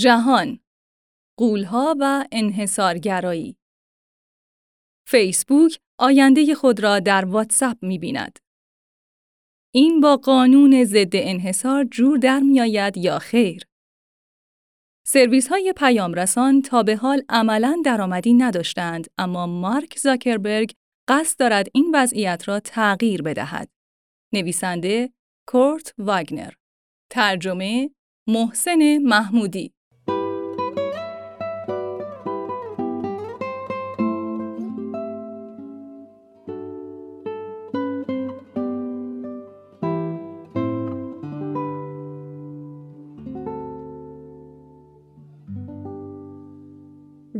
جهان قولها و انحصارگرایی فیسبوک آینده خود را در واتساپ می بیند. این با قانون ضد انحصار جور در می آید یا خیر؟ سرویس های پیام رسان تا به حال عملاً درآمدی نداشتند اما مارک زاکربرگ قصد دارد این وضعیت را تغییر بدهد. نویسنده کورت واگنر ترجمه محسن محمودی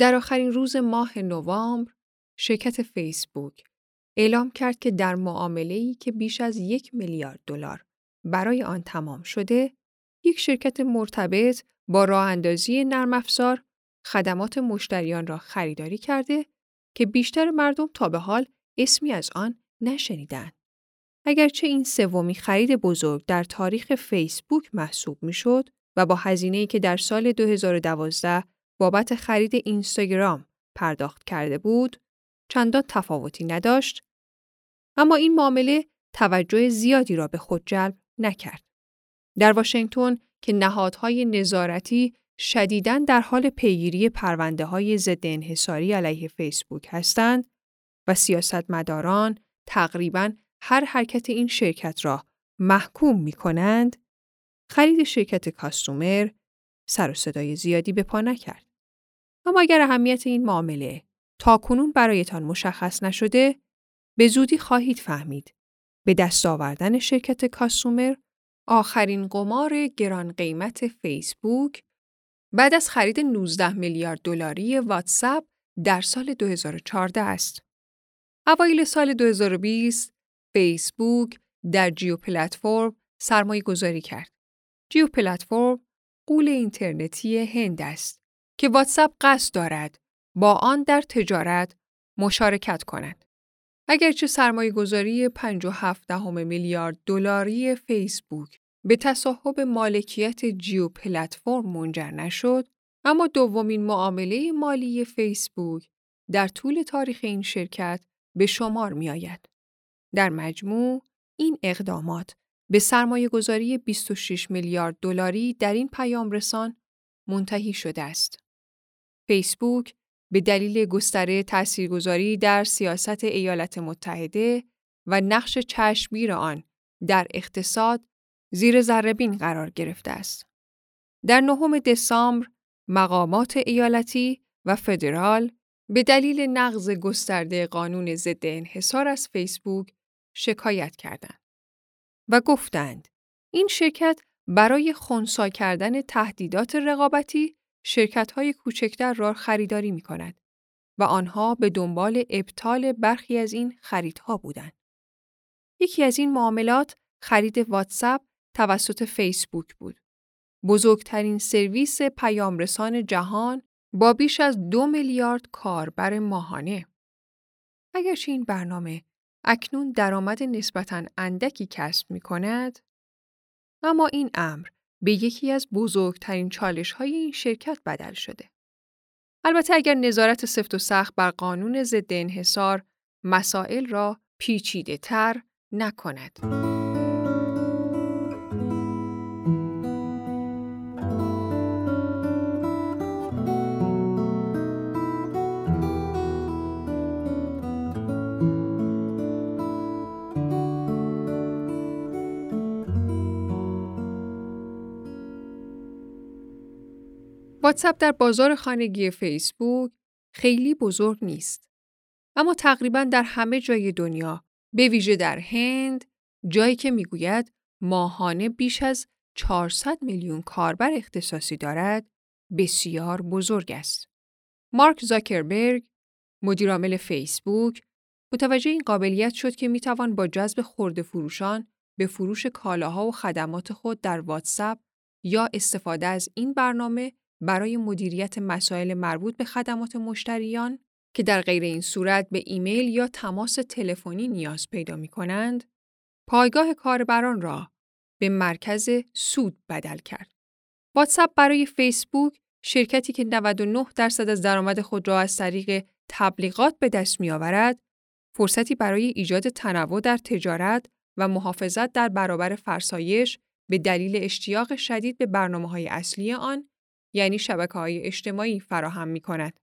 در آخرین روز ماه نوامبر شرکت فیسبوک اعلام کرد که در معامله‌ای که بیش از یک میلیارد دلار برای آن تمام شده، یک شرکت مرتبط با راه اندازی نرم افزار خدمات مشتریان را خریداری کرده که بیشتر مردم تا به حال اسمی از آن نشنیدند. اگرچه این سومی خرید بزرگ در تاریخ فیسبوک محسوب می‌شد و با هزینه‌ای که در سال 2012 بابت خرید اینستاگرام پرداخت کرده بود، چندان تفاوتی نداشت، اما این معامله توجه زیادی را به خود جلب نکرد. در واشنگتن که نهادهای نظارتی شدیداً در حال پیگیری پرونده های ضد انحصاری علیه فیسبوک هستند و سیاستمداران تقریباً هر حرکت این شرکت را محکوم می کنند، خرید شرکت کاستومر سر و صدای زیادی به پا نکرد. اما اگر اهمیت این معامله تا کنون برایتان مشخص نشده، به زودی خواهید فهمید. به دست آوردن شرکت کاستومر آخرین قمار گران قیمت فیسبوک بعد از خرید 19 میلیارد دلاری واتساپ در سال 2014 است. اوایل سال 2020 فیسبوک در جیو پلتفرم سرمایه گذاری کرد. جیو پلتفرم قول اینترنتی هند است که واتساپ قصد دارد با آن در تجارت مشارکت کند. اگرچه سرمایه گذاری 57 میلیارد دلاری فیسبوک به تصاحب مالکیت جیو پلتفرم منجر نشد، اما دومین معامله مالی فیسبوک در طول تاریخ این شرکت به شمار می آید. در مجموع این اقدامات به سرمایه گذاری 26 میلیارد دلاری در این پیام رسان منتهی شده است. فیسبوک به دلیل گستره تاثیرگذاری در سیاست ایالات متحده و نقش چشمگیر آن در اقتصاد زیر ذربین قرار گرفته است. در نهم دسامبر مقامات ایالتی و فدرال به دلیل نقض گسترده قانون ضد انحصار از فیسبوک شکایت کردند و گفتند این شرکت برای خونسا کردن تهدیدات رقابتی شرکت های کوچکتر را خریداری می کند و آنها به دنبال ابطال برخی از این خریدها بودند. یکی از این معاملات خرید واتساپ توسط فیسبوک بود. بزرگترین سرویس پیامرسان جهان با بیش از دو میلیارد کاربر ماهانه. اگرچه این برنامه اکنون درآمد نسبتاً اندکی کسب می کند، اما این امر به یکی از بزرگترین چالش های این شرکت بدل شده. البته اگر نظارت سفت و سخت بر قانون ضد انحصار مسائل را پیچیده تر نکند. واتساپ در بازار خانگی فیسبوک خیلی بزرگ نیست. اما تقریبا در همه جای دنیا به ویژه در هند جایی که می‌گوید ماهانه بیش از 400 میلیون کاربر اختصاصی دارد بسیار بزرگ است. مارک زاکربرگ مدیرعامل فیسبوک متوجه این قابلیت شد که می‌توان با جذب خورده فروشان به فروش کالاها و خدمات خود در واتساپ یا استفاده از این برنامه برای مدیریت مسائل مربوط به خدمات مشتریان که در غیر این صورت به ایمیل یا تماس تلفنی نیاز پیدا می کنند، پایگاه کاربران را به مرکز سود بدل کرد. واتساپ برای فیسبوک شرکتی که 99 درصد از درآمد خود را از طریق تبلیغات به دست می آورد، فرصتی برای ایجاد تنوع در تجارت و محافظت در برابر فرسایش به دلیل اشتیاق شدید به برنامه های اصلی آن یعنی شبکه های اجتماعی فراهم می کند.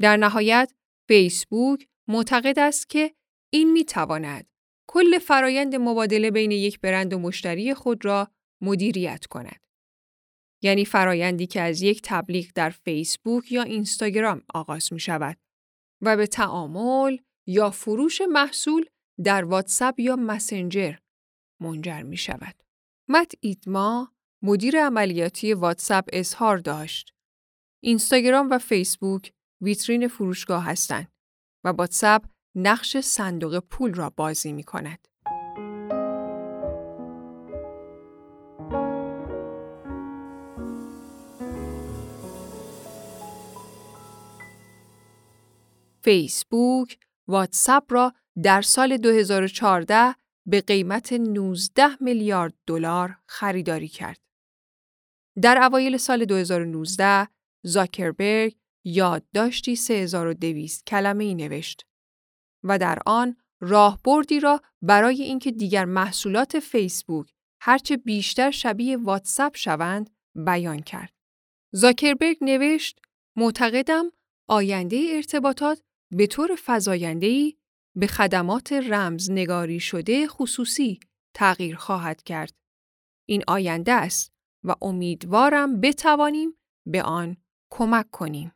در نهایت فیسبوک معتقد است که این می تواند کل فرایند مبادله بین یک برند و مشتری خود را مدیریت کند. یعنی فرایندی که از یک تبلیغ در فیسبوک یا اینستاگرام آغاز می شود و به تعامل یا فروش محصول در واتساپ یا مسنجر منجر می شود. مت ایدما مدیر عملیاتی واتساپ اظهار داشت. اینستاگرام و فیسبوک ویترین فروشگاه هستند و واتساپ نقش صندوق پول را بازی می کند. فیسبوک واتساپ را در سال 2014 به قیمت 19 میلیارد دلار خریداری کرد. در اوایل سال 2019 زاکربرگ یادداشتی 3200 کلمه ای نوشت و در آن راهبردی را برای اینکه دیگر محصولات فیسبوک هرچه بیشتر شبیه واتساپ شوند بیان کرد. زاکربرگ نوشت معتقدم آینده ارتباطات به طور فزاینده‌ای به خدمات رمزنگاری شده خصوصی تغییر خواهد کرد. این آینده است و امیدوارم بتوانیم به آن کمک کنیم.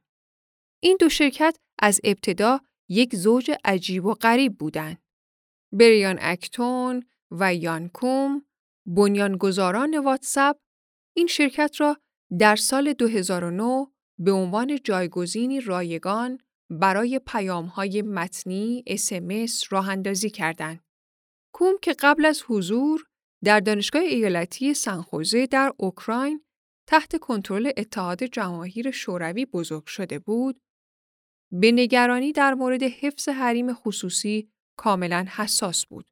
این دو شرکت از ابتدا یک زوج عجیب و غریب بودند. بریان اکتون و یان کوم بنیانگذاران واتساپ این شرکت را در سال 2009 به عنوان جایگزینی رایگان برای پیامهای متنی اسمس راه اندازی کردند. کوم که قبل از حضور در دانشگاه ایالتی سنخوزه در اوکراین تحت کنترل اتحاد جماهیر شوروی بزرگ شده بود، به نگرانی در مورد حفظ حریم خصوصی کاملا حساس بود.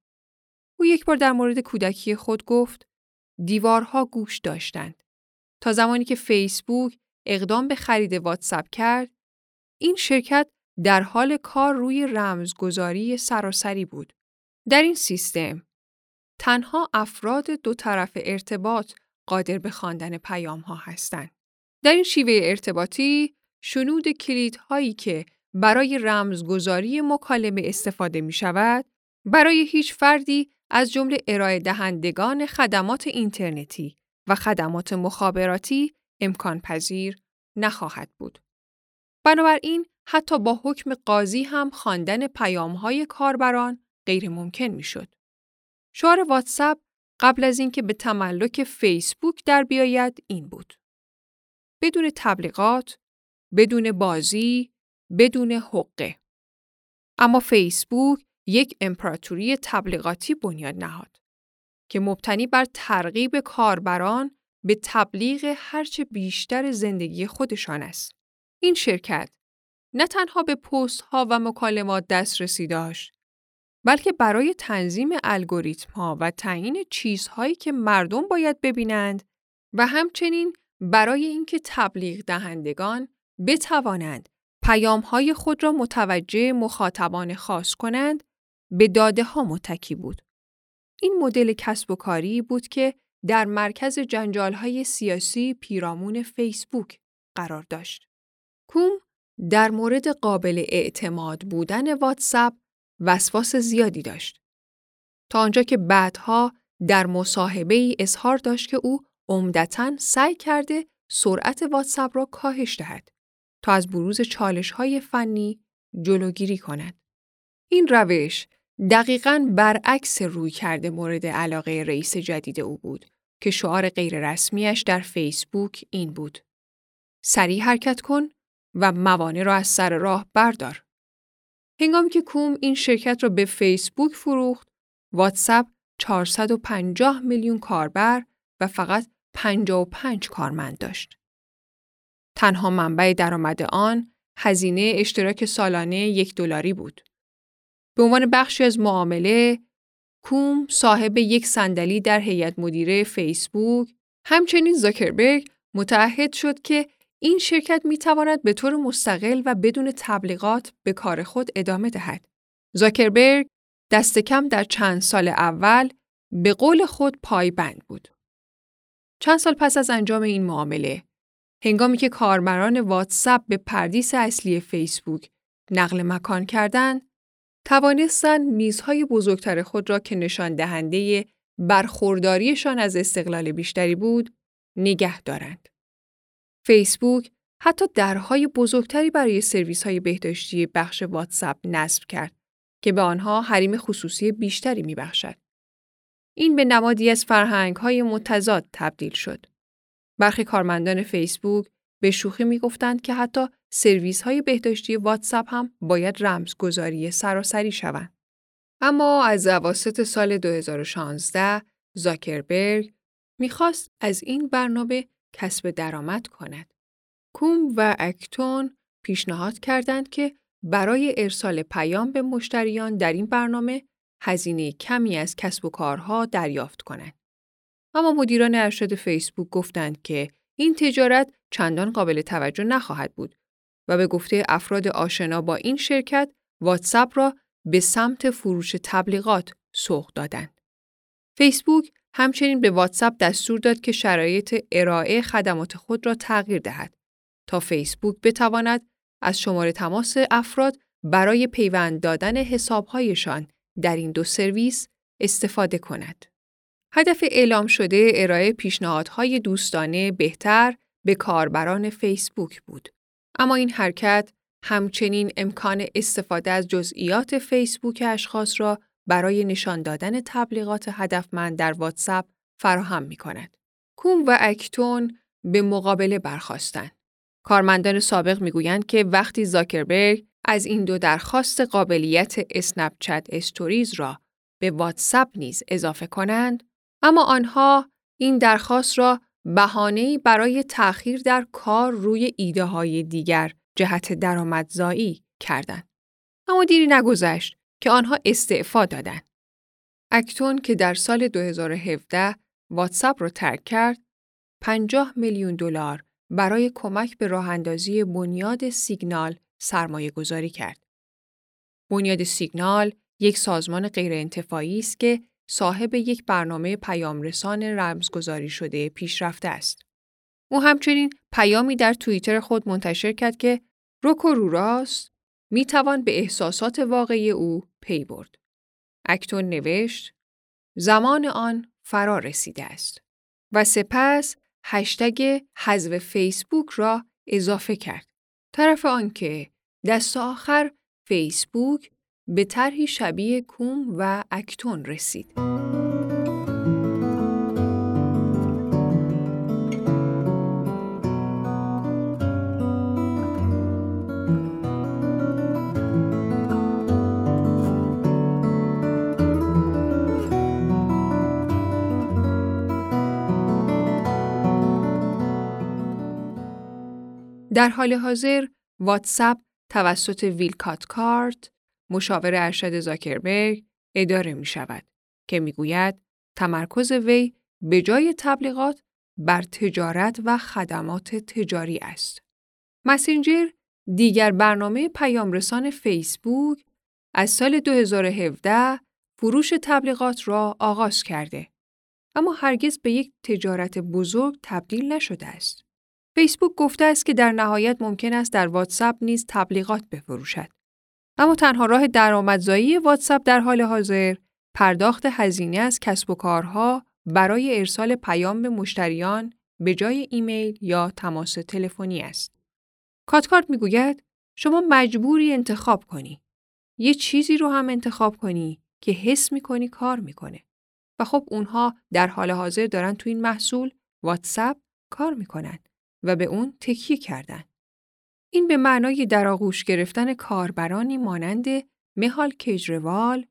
او یک بار در مورد کودکی خود گفت دیوارها گوش داشتند. تا زمانی که فیسبوک اقدام به خرید واتساپ کرد، این شرکت در حال کار روی رمزگذاری سراسری بود. در این سیستم تنها افراد دو طرف ارتباط قادر به خواندن پیام ها هستند. در این شیوه ارتباطی شنود کلیدهایی که برای رمزگذاری مکالمه استفاده می شود برای هیچ فردی از جمله ارائه دهندگان خدمات اینترنتی و خدمات مخابراتی امکان پذیر نخواهد بود. بنابراین حتی با حکم قاضی هم خواندن پیامهای کاربران غیر ممکن می شد. شعار واتساپ قبل از اینکه به تملک فیسبوک در بیاید این بود. بدون تبلیغات، بدون بازی، بدون حقه. اما فیسبوک یک امپراتوری تبلیغاتی بنیاد نهاد که مبتنی بر ترغیب کاربران به تبلیغ هرچه بیشتر زندگی خودشان است. این شرکت نه تنها به پست ها و مکالمات دسترسی داشت بلکه برای تنظیم الگوریتم ها و تعیین چیزهایی که مردم باید ببینند و همچنین برای اینکه تبلیغ دهندگان بتوانند پیام های خود را متوجه مخاطبان خاص کنند به داده ها متکی بود. این مدل کسب و کاری بود که در مرکز جنجال های سیاسی پیرامون فیسبوک قرار داشت. کوم در مورد قابل اعتماد بودن واتساپ وسواس زیادی داشت. تا آنجا که بعدها در مصاحبه ای اظهار داشت که او عمدتا سعی کرده سرعت واتساپ را کاهش دهد تا از بروز چالش های فنی جلوگیری کند. این روش دقیقاً برعکس روی کرده مورد علاقه رئیس جدید او بود که شعار غیررسمیش در فیسبوک این بود. سریع حرکت کن و موانع را از سر راه بردار. هنگامی که کوم این شرکت را به فیسبوک فروخت، واتساپ 450 میلیون کاربر و فقط 55 کارمند داشت. تنها منبع درآمد آن هزینه اشتراک سالانه یک دلاری بود. به عنوان بخشی از معامله، کوم صاحب یک صندلی در هیئت مدیره فیسبوک، همچنین زاکربرگ متعهد شد که این شرکت می تواند به طور مستقل و بدون تبلیغات به کار خود ادامه دهد. زاکربرگ دست کم در چند سال اول به قول خود پایبند بود. چند سال پس از انجام این معامله، هنگامی که کاربران واتساپ به پردیس اصلی فیسبوک نقل مکان کردند، توانستند میزهای بزرگتر خود را که نشان دهنده برخورداریشان از استقلال بیشتری بود، نگه دارند. فیسبوک حتی درهای بزرگتری برای سرویس های بهداشتی بخش واتساپ نصب کرد که به آنها حریم خصوصی بیشتری میبخشد. این به نمادی از فرهنگ های متضاد تبدیل شد. برخی کارمندان فیسبوک به شوخی می‌گفتند که حتی سرویس های بهداشتی واتساپ هم باید رمزگذاری سراسری شوند. اما از اواسط سال 2016 زاکربرگ می‌خواست از این برنامه کسب درآمد کند. کوم و اکتون پیشنهاد کردند که برای ارسال پیام به مشتریان در این برنامه هزینه کمی از کسب و کارها دریافت کنند. اما مدیران ارشد فیسبوک گفتند که این تجارت چندان قابل توجه نخواهد بود و به گفته افراد آشنا با این شرکت واتساپ را به سمت فروش تبلیغات سوق دادند. فیسبوک همچنین به واتساپ دستور داد که شرایط ارائه خدمات خود را تغییر دهد تا فیسبوک بتواند از شماره تماس افراد برای پیوند دادن حسابهایشان در این دو سرویس استفاده کند. هدف اعلام شده ارائه پیشنهادهای دوستانه بهتر به کاربران فیسبوک بود. اما این حرکت همچنین امکان استفاده از جزئیات فیسبوک اشخاص را برای نشان دادن تبلیغات هدفمند در واتساپ فراهم می کند. کوم و اکتون به مقابله برخواستند. کارمندان سابق می‌گویند که وقتی زاکربرگ از این دو درخواست قابلیت اسنپ چت استوریز را به واتساپ نیز اضافه کنند، اما آنها این درخواست را بهانه‌ای برای تأخیر در کار روی ایده های دیگر جهت درآمدزایی کردند. اما دیری نگذشت که آنها استعفا دادند. اکتون که در سال 2017 واتساپ را ترک کرد، 50 میلیون دلار برای کمک به راه اندازی بنیاد سیگنال سرمایه گذاری کرد. بنیاد سیگنال یک سازمان غیرانتفاعی است که صاحب یک برنامه پیامرسان رمزگذاری شده پیشرفته است. او همچنین پیامی در توییتر خود منتشر کرد که روکو رو راست می توان به احساسات واقعی او پی برد. اکتون نوشت زمان آن فرا رسیده است و سپس هشتگ حذف فیسبوک را اضافه کرد. طرف آنکه دست آخر فیسبوک به طرحی شبیه کوم و اکتون رسید. در حال حاضر واتساپ توسط ویلکات کارت مشاور ارشد زاکربرگ اداره می شود که می گوید تمرکز وی به جای تبلیغات بر تجارت و خدمات تجاری است. مسنجر دیگر برنامه پیامرسان فیسبوک از سال 2017 فروش تبلیغات را آغاز کرده اما هرگز به یک تجارت بزرگ تبدیل نشده است. فیسبوک گفته است که در نهایت ممکن است در واتساپ نیز تبلیغات بفروشد. اما تنها راه درآمدزایی واتساپ در حال حاضر پرداخت هزینه از کسب و کارها برای ارسال پیام به مشتریان به جای ایمیل یا تماس تلفنی است. کاتکارت می‌گوید شما مجبوری انتخاب کنی. یه چیزی رو هم انتخاب کنی که حس می‌کنی کار می‌کنه. و خب اونها در حال حاضر دارن تو این محصول واتساپ کار می‌کنن و به اون تکیه کردن. این به معنای در آغوش گرفتن کاربرانی مانند مهال کجروال،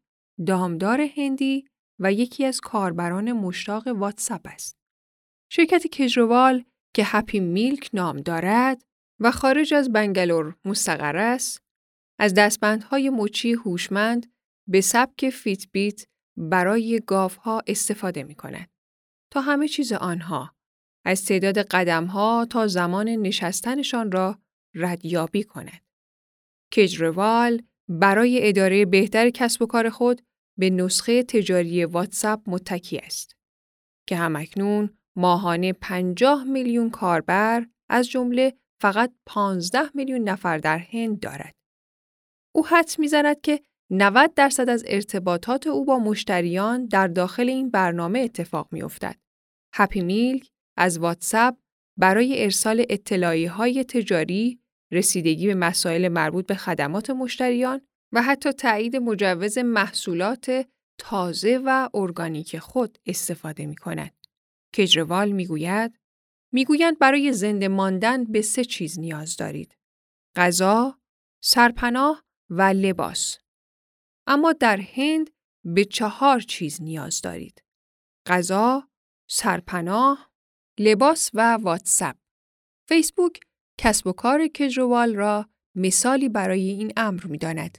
دامدار هندی و یکی از کاربران مشتاق واتساپ است. شرکت کجروال که هپی میلک نام دارد و خارج از بنگلور مستقر است، از دستبندهای مچی هوشمند به سبک فیت‌بیت برای گاوها استفاده می کند. تا همه چیز آنها از تعداد قدمها تا زمان نشستنشان را ردیابی کند. کجروال برای اداره بهتر کسب و کار خود به نسخه تجاری واتساپ متکی است که همکنون ماهانه 50 میلیون کاربر از جمله فقط 15 میلیون نفر در هند دارد. او حد می‌زند که 90 درصد از ارتباطات او با مشتریان در داخل این برنامه اتفاق میافتد. هپی میلک از واتساپ برای ارسال اطلاعی های تجاری، رسیدگی به مسائل مربوط به خدمات مشتریان و حتی تایید مجوز محصولات تازه و ارگانیک خود استفاده می کند. کجروال می گوید می‌گویند برای زنده ماندن به سه چیز نیاز دارید. غذا، سرپناه و لباس. اما در هند به چهار چیز نیاز دارید. غذا، سرپناه، لباس و واتساپ. فیسبوک کسب و کار کجروال را مثالی برای این امر می داند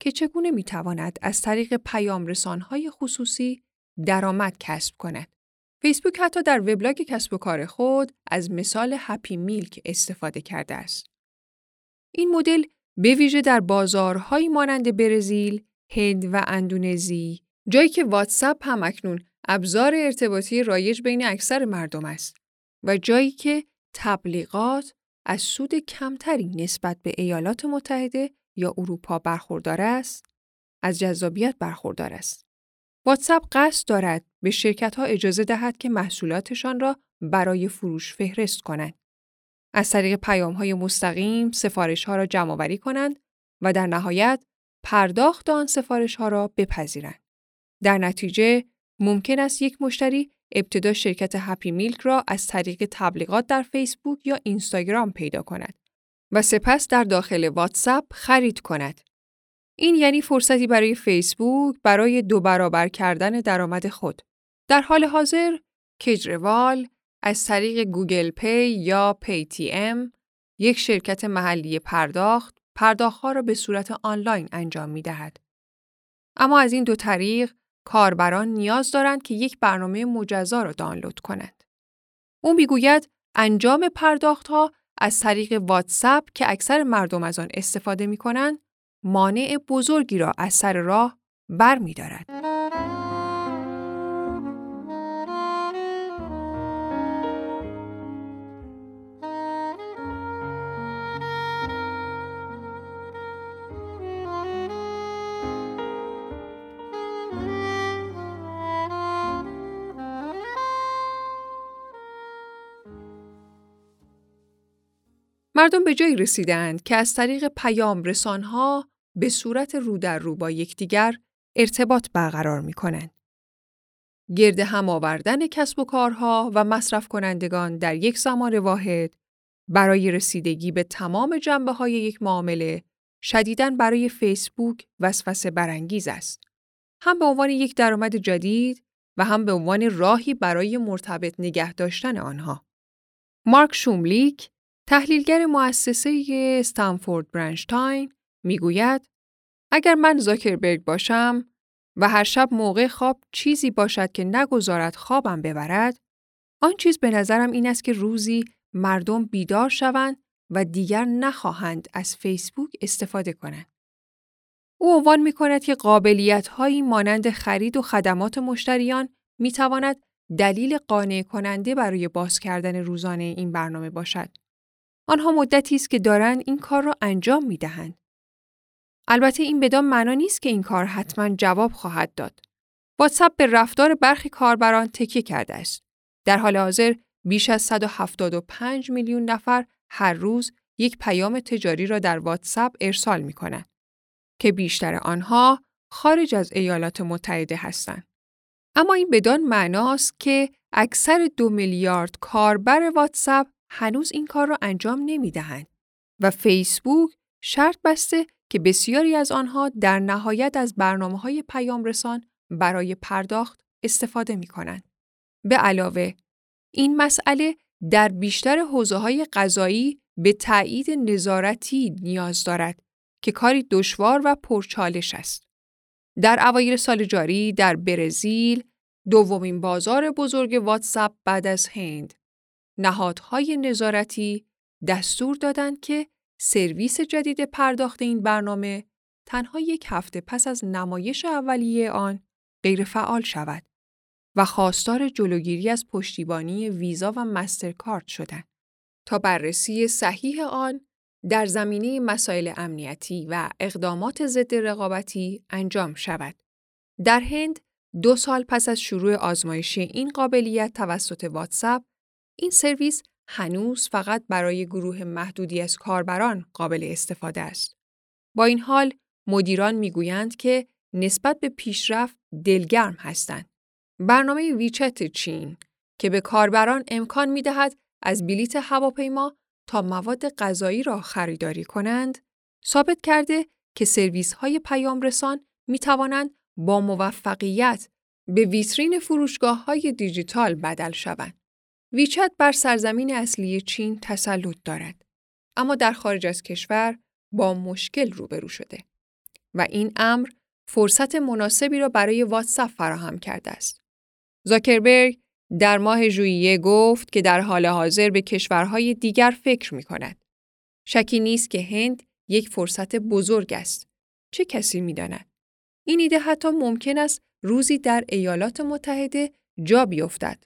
که چگونه می تواند از طریق پیام رسانهای خصوصی درآمد کسب کند. فیسبوک حتی در وبلاگ کسب و کار خود از مثال هپی میلک استفاده کرده است. این مدل به ویژه در بازارهایی مانند برزیل، هند و اندونزی، جایی که واتساپ هم اکنون ابزار ارتباطی رایج بین اکثر مردم است و جایی که تبلیغات از سود کمتری نسبت به ایالات متحده یا اروپا برخوردار است، از جذابیت برخوردار است. واتساپ قصد دارد به شرکت ها اجازه دهد که محصولاتشان را برای فروش فهرست کنند. از طریق پیام های مستقیم سفارش ها را جمع کنند و در نهایت پرداخت آن سفارش ها را بپذیرند. در نتیجه ممکن است یک مشتری ابتدا شرکت هپی میلک را از طریق تبلیغات در فیسبوک یا اینستاگرام پیدا کند و سپس در داخل واتساپ خرید کند. این یعنی فرصتی برای فیسبوک برای دو برابر کردن درآمد خود. در حال حاضر کجروال از طریق گوگل پی یا پی تی ام یک شرکت محلی پرداخت پرداختها را به صورت آنلاین انجام می دهد. اما از این دو طریق کاربران نیاز دارند که یک برنامه مجزا را دانلود کنند. او می‌گوید انجام پرداختها از طریق واتساپ که اکثر مردم از آن استفاده می کنند مانع بزرگی را از سر راه بر می دارد. مردم به جایی رسیدند که از طریق پیام رسانها به صورت رو در رو با یکدیگر ارتباط برقرار می کنند. گرد هم آوردن کسب و کارها و مصرف کنندگان در یک زمان واحد برای رسیدگی به تمام جنبه های یک معامله شدیداً برای فیسبوک وسوسه برانگیز است. هم به عنوان یک درآمد جدید و هم به عنوان راهی برای مرتبط نگه داشتن آنها. مارک شوملیک تحلیلگر مؤسسه استنفورد برنشتاین می‌گوید اگر من زاکربرگ باشم و هر شب موقع خواب چیزی باشد که نگذارد خوابم ببرد آن چیز به نظرم این است که روزی مردم بیدار شوند و دیگر نخواهند از فیسبوک استفاده کنند. او عنوان می کند که قابلیت هایی مانند خرید و خدمات مشتریان می تواند دلیل قانع کننده برای باز کردن روزانه این برنامه باشد. آنها مدتی است که دارند این کار را انجام می دهند. البته این بدان معنا نیست که این کار حتما جواب خواهد داد. واتساپ به رفتار برخی کاربران تکیه کرده است. در حال حاضر بیش از 175 میلیون نفر هر روز یک پیام تجاری را در واتساپ ارسال می کنند که بیشتر آنها خارج از ایالات متحده هستند. اما این بدان معناست که اکثر دو میلیارد کاربر واتساپ هنوز این کار را انجام نمی دهند و فیسبوک شرط بسته که بسیاری از آنها در نهایت از برنامه های پیام رسان برای پرداخت استفاده می کنند. به علاوه این مسئله در بیشتر حوزه های غذایی به تایید نظارتی نیاز دارد که کاری دشوار و پرچالش است. در اوایل سال جاری در برزیل دومین بازار بزرگ واتساپ بعد از هند نهادهای نظارتی دستور دادند که سرویس جدید پرداخت این برنامه تنها یک هفته پس از نمایش اولیه آن غیرفعال شود و خواستار جلوگیری از پشتیبانی ویزا و مسترکارت شدند تا بررسی صحیح آن در زمینه مسائل امنیتی و اقدامات ضد رقابتی انجام شود. در هند دو سال پس از شروع آزمایش این قابلیت توسط واتساپ این سرویس هنوز فقط برای گروه محدودی از کاربران قابل استفاده است. با این حال مدیران می‌گویند که نسبت به پیشرفت دلگرم هستند. برنامه ویچت چین که به کاربران امکان می دهد از بلیت هواپیما تا مواد غذایی را خریداری کنند، ثابت کرده که سرویس های پیام رسان می توانند با موفقیت به ویترین فروشگاه های دیجیتال بدل شوند. ویچت بر سرزمین اصلی چین تسلط دارد، اما در خارج از کشور با مشکل روبرو شده و این امر فرصت مناسبی را برای واتساپ فراهم کرده است. زاکربرگ در ماه ژوئیه گفت که در حال حاضر به کشورهای دیگر فکر می کند. شکی نیست که هند یک فرصت بزرگ است. چه کسی می داند؟ این ایده حتی ممکن است روزی در ایالات متحده جا بیفتد.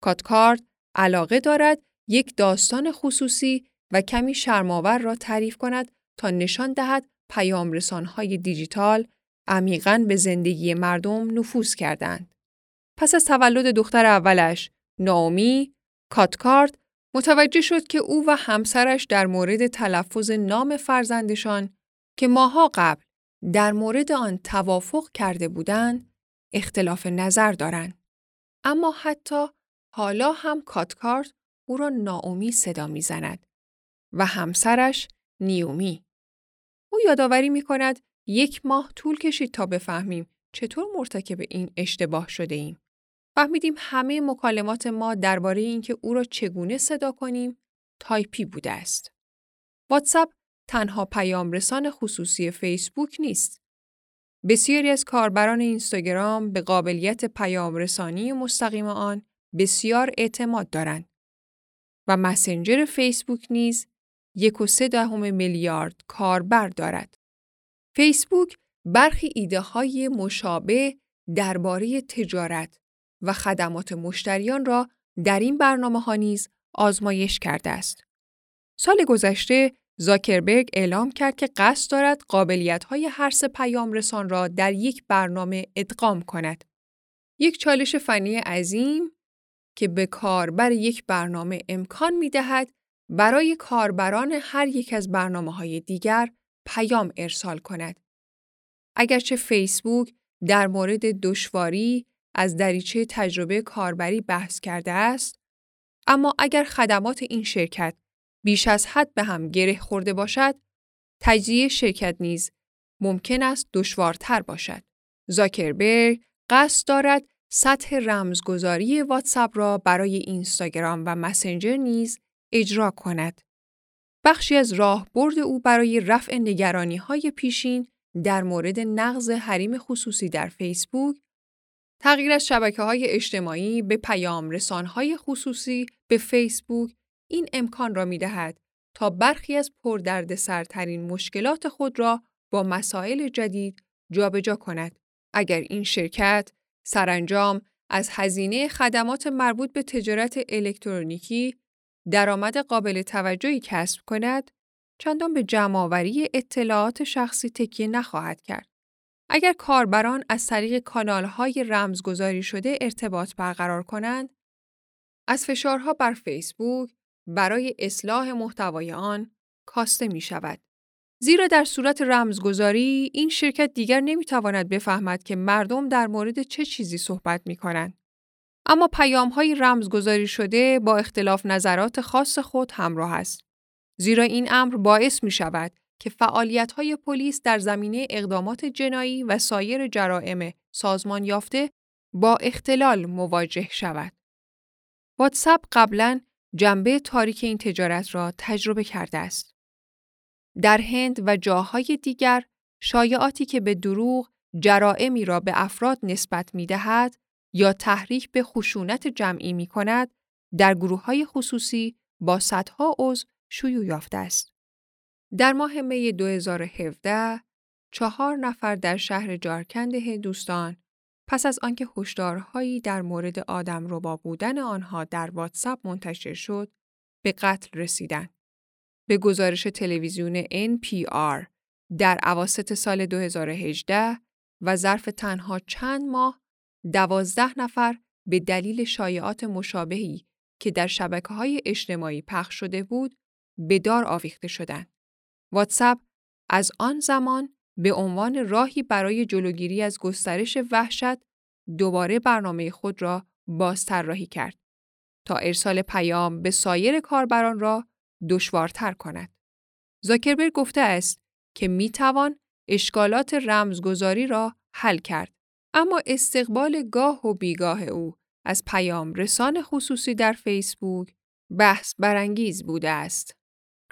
کاتکارد علاقه دارد یک داستان خصوصی و کمی شرماور را تعریف کند تا نشان دهد پیام رسانهای دیجیتال عمیقا به زندگی مردم نفوذ کردند. پس از تولد دختر اولش، ناومی، کاتکارد متوجه شد که او و همسرش در مورد تلفظ نام فرزندشان که ماها قبل در مورد آن توافق کرده بودند، اختلاف نظر دارند. اما حتی حالا هم کاتکارد او را ناومی صدا می‌زند و همسرش نیومی. او یادآوری می کند یک ماه طول کشید تا بفهمیم چطور مرتکب این اشتباه شده ایم. فهمیدیم همه مکالمات ما درباره اینکه او را چگونه صدا کنیم تایپی بوده است. واتساپ تنها پیام رسان خصوصی فیسبوک نیست. بسیاری از کاربران اینستاگرام به قابلیت پیام رسانی مستقیم آن بسیار اعتماد دارند و مسنجر فیسبوک نیز یک و سه دهم میلیارد کاربر دارد. فیسبوک برخی ایده های مشابه درباره تجارت و خدمات مشتریان را در این برنامه ها نیز آزمایش کرده است. سال گذشته زاکربرگ اعلام کرد که قصد دارد قابلیت های هر سه پیام رسان را در یک برنامه ادغام کند. یک چالش فنی عظیم که به کاربر یک برنامه امکان می دهد برای کاربران هر یک از برنامه های دیگر پیام ارسال کند. اگرچه فیسبوک در مورد دشواری از دریچه تجربه کاربری بحث کرده است، اما اگر خدمات این شرکت بیش از حد به هم گره خورده باشد، تجزیه شرکت نیز ممکن است دشوارتر باشد. زاکربرگ قصد دارد سطح رمزگذاری واتساپ را برای اینستاگرام و مسنجر نیز اجرا کند. بخشی از راه برد او برای رفع نگرانی های پیشین در مورد نقض حریم خصوصی در فیسبوک تغییر از شبکه های اجتماعی به پیام های خصوصی به فیسبوک این امکان را می دهد تا برخی از پردردسرترین مشکلات خود را با مسائل جدید جابجا جا کند. اگر این شرکت سرانجام از هزینه خدمات مربوط به تجارت الکترونیکی درآمد قابل توجهی کسب کند، چندان به جمعآوری اطلاعات شخصی تکیه نخواهد کرد. اگر کاربران از طریق کانال‌های رمزگذاری شده ارتباط برقرار کنند، از فشارها بر فیسبوک برای اصلاح محتوای آن کاسته می شود. زیرا در صورت رمزگذاری این شرکت دیگر نمی‌تواند بفهمد که مردم در مورد چه چیزی صحبت می کنند. اما پیام های رمزگذاری شده با اختلاف نظرات خاص خود همراه است. زیرا این امر باعث می شود که های پلیس در زمینه اقدامات جنایی و سایر جرائم سازمان یافته با اختلال مواجه شود. واتساپ قبلا جنبه تاریک این تجارت را تجربه کرده است. در هند و جاهای دیگر شایعاتی که به دروغ جرائمی را به افراد نسبت می دهد یا تحریک به خشونت جمعی می کند در گروه های خصوصی با صدها عضو شیوع یافته است. در ماه می 2017 چهار نفر در شهر جارکند هندوستان پس از آنکه هشدارهایی در مورد آدم ربا بودن آنها در واتساپ منتشر شد به قتل رسیدند. به گزارش تلویزیون NPR در عواست سال 2018 و ظرف تنها چند ماه دوازده نفر به دلیل شایعات مشابهی که در شبکه های اجتماعی پخش شده بود به دار آویخته شدند. واتساپ از آن زمان به عنوان راهی برای جلوگیری از گسترش وحشت دوباره برنامه خود را بازطراحی کرد تا ارسال پیام به سایر کاربران را دشوارتر کند. زاکربرگ گفته است که می توان اشکالات رمزگذاری را حل کرد اما استقبال گاه و بیگاه او از پیام رسان خصوصی در فیسبوک بحث برانگیز بوده است.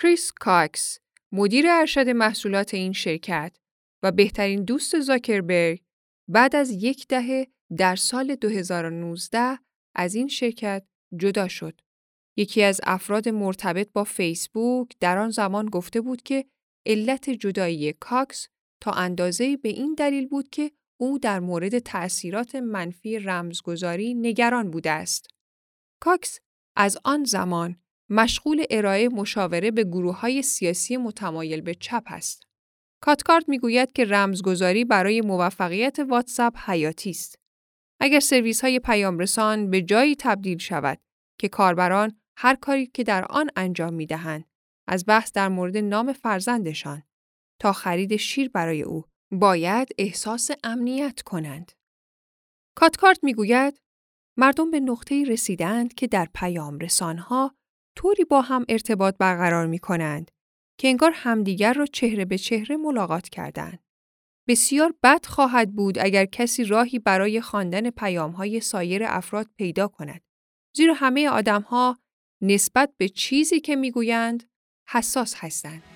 کریس کاکس مدیر ارشد محصولات این شرکت و بهترین دوست زاکربرگ بعد از یک دهه در سال 2019 از این شرکت جدا شد. یکی از افراد مرتبط با فیسبوک در آن زمان گفته بود که علت جدایی کاکس تا اندازه‌ای به این دلیل بود که او در مورد تأثیرات منفی رمزگذاری نگران بوده است. کاکس از آن زمان مشغول ارائه مشاوره به گروه های سیاسی متمایل به چپ است. کاتکارد می‌گوید که رمزگذاری برای موفقیت واتساپ حیاتی است. اگر سرویس های پیام رسان به جایی تبدیل شود که کاربران هر کاری که در آن انجام می دهند از بحث در مورد نام فرزندشان تا خرید شیر برای او باید احساس امنیت کنند. کاتکارت می‌گوید مردم به نقطه‌ای رسیدند که در پیام رسانها طوری با هم ارتباط برقرار می کنند که انگار همدیگر را چهره به چهره ملاقات کردند. بسیار بد خواهد بود اگر کسی راهی برای خواندن پیامهای سایر افراد پیدا کند. زیرا همه آدمها نسبت به چیزی که می‌گویند حساس هستند.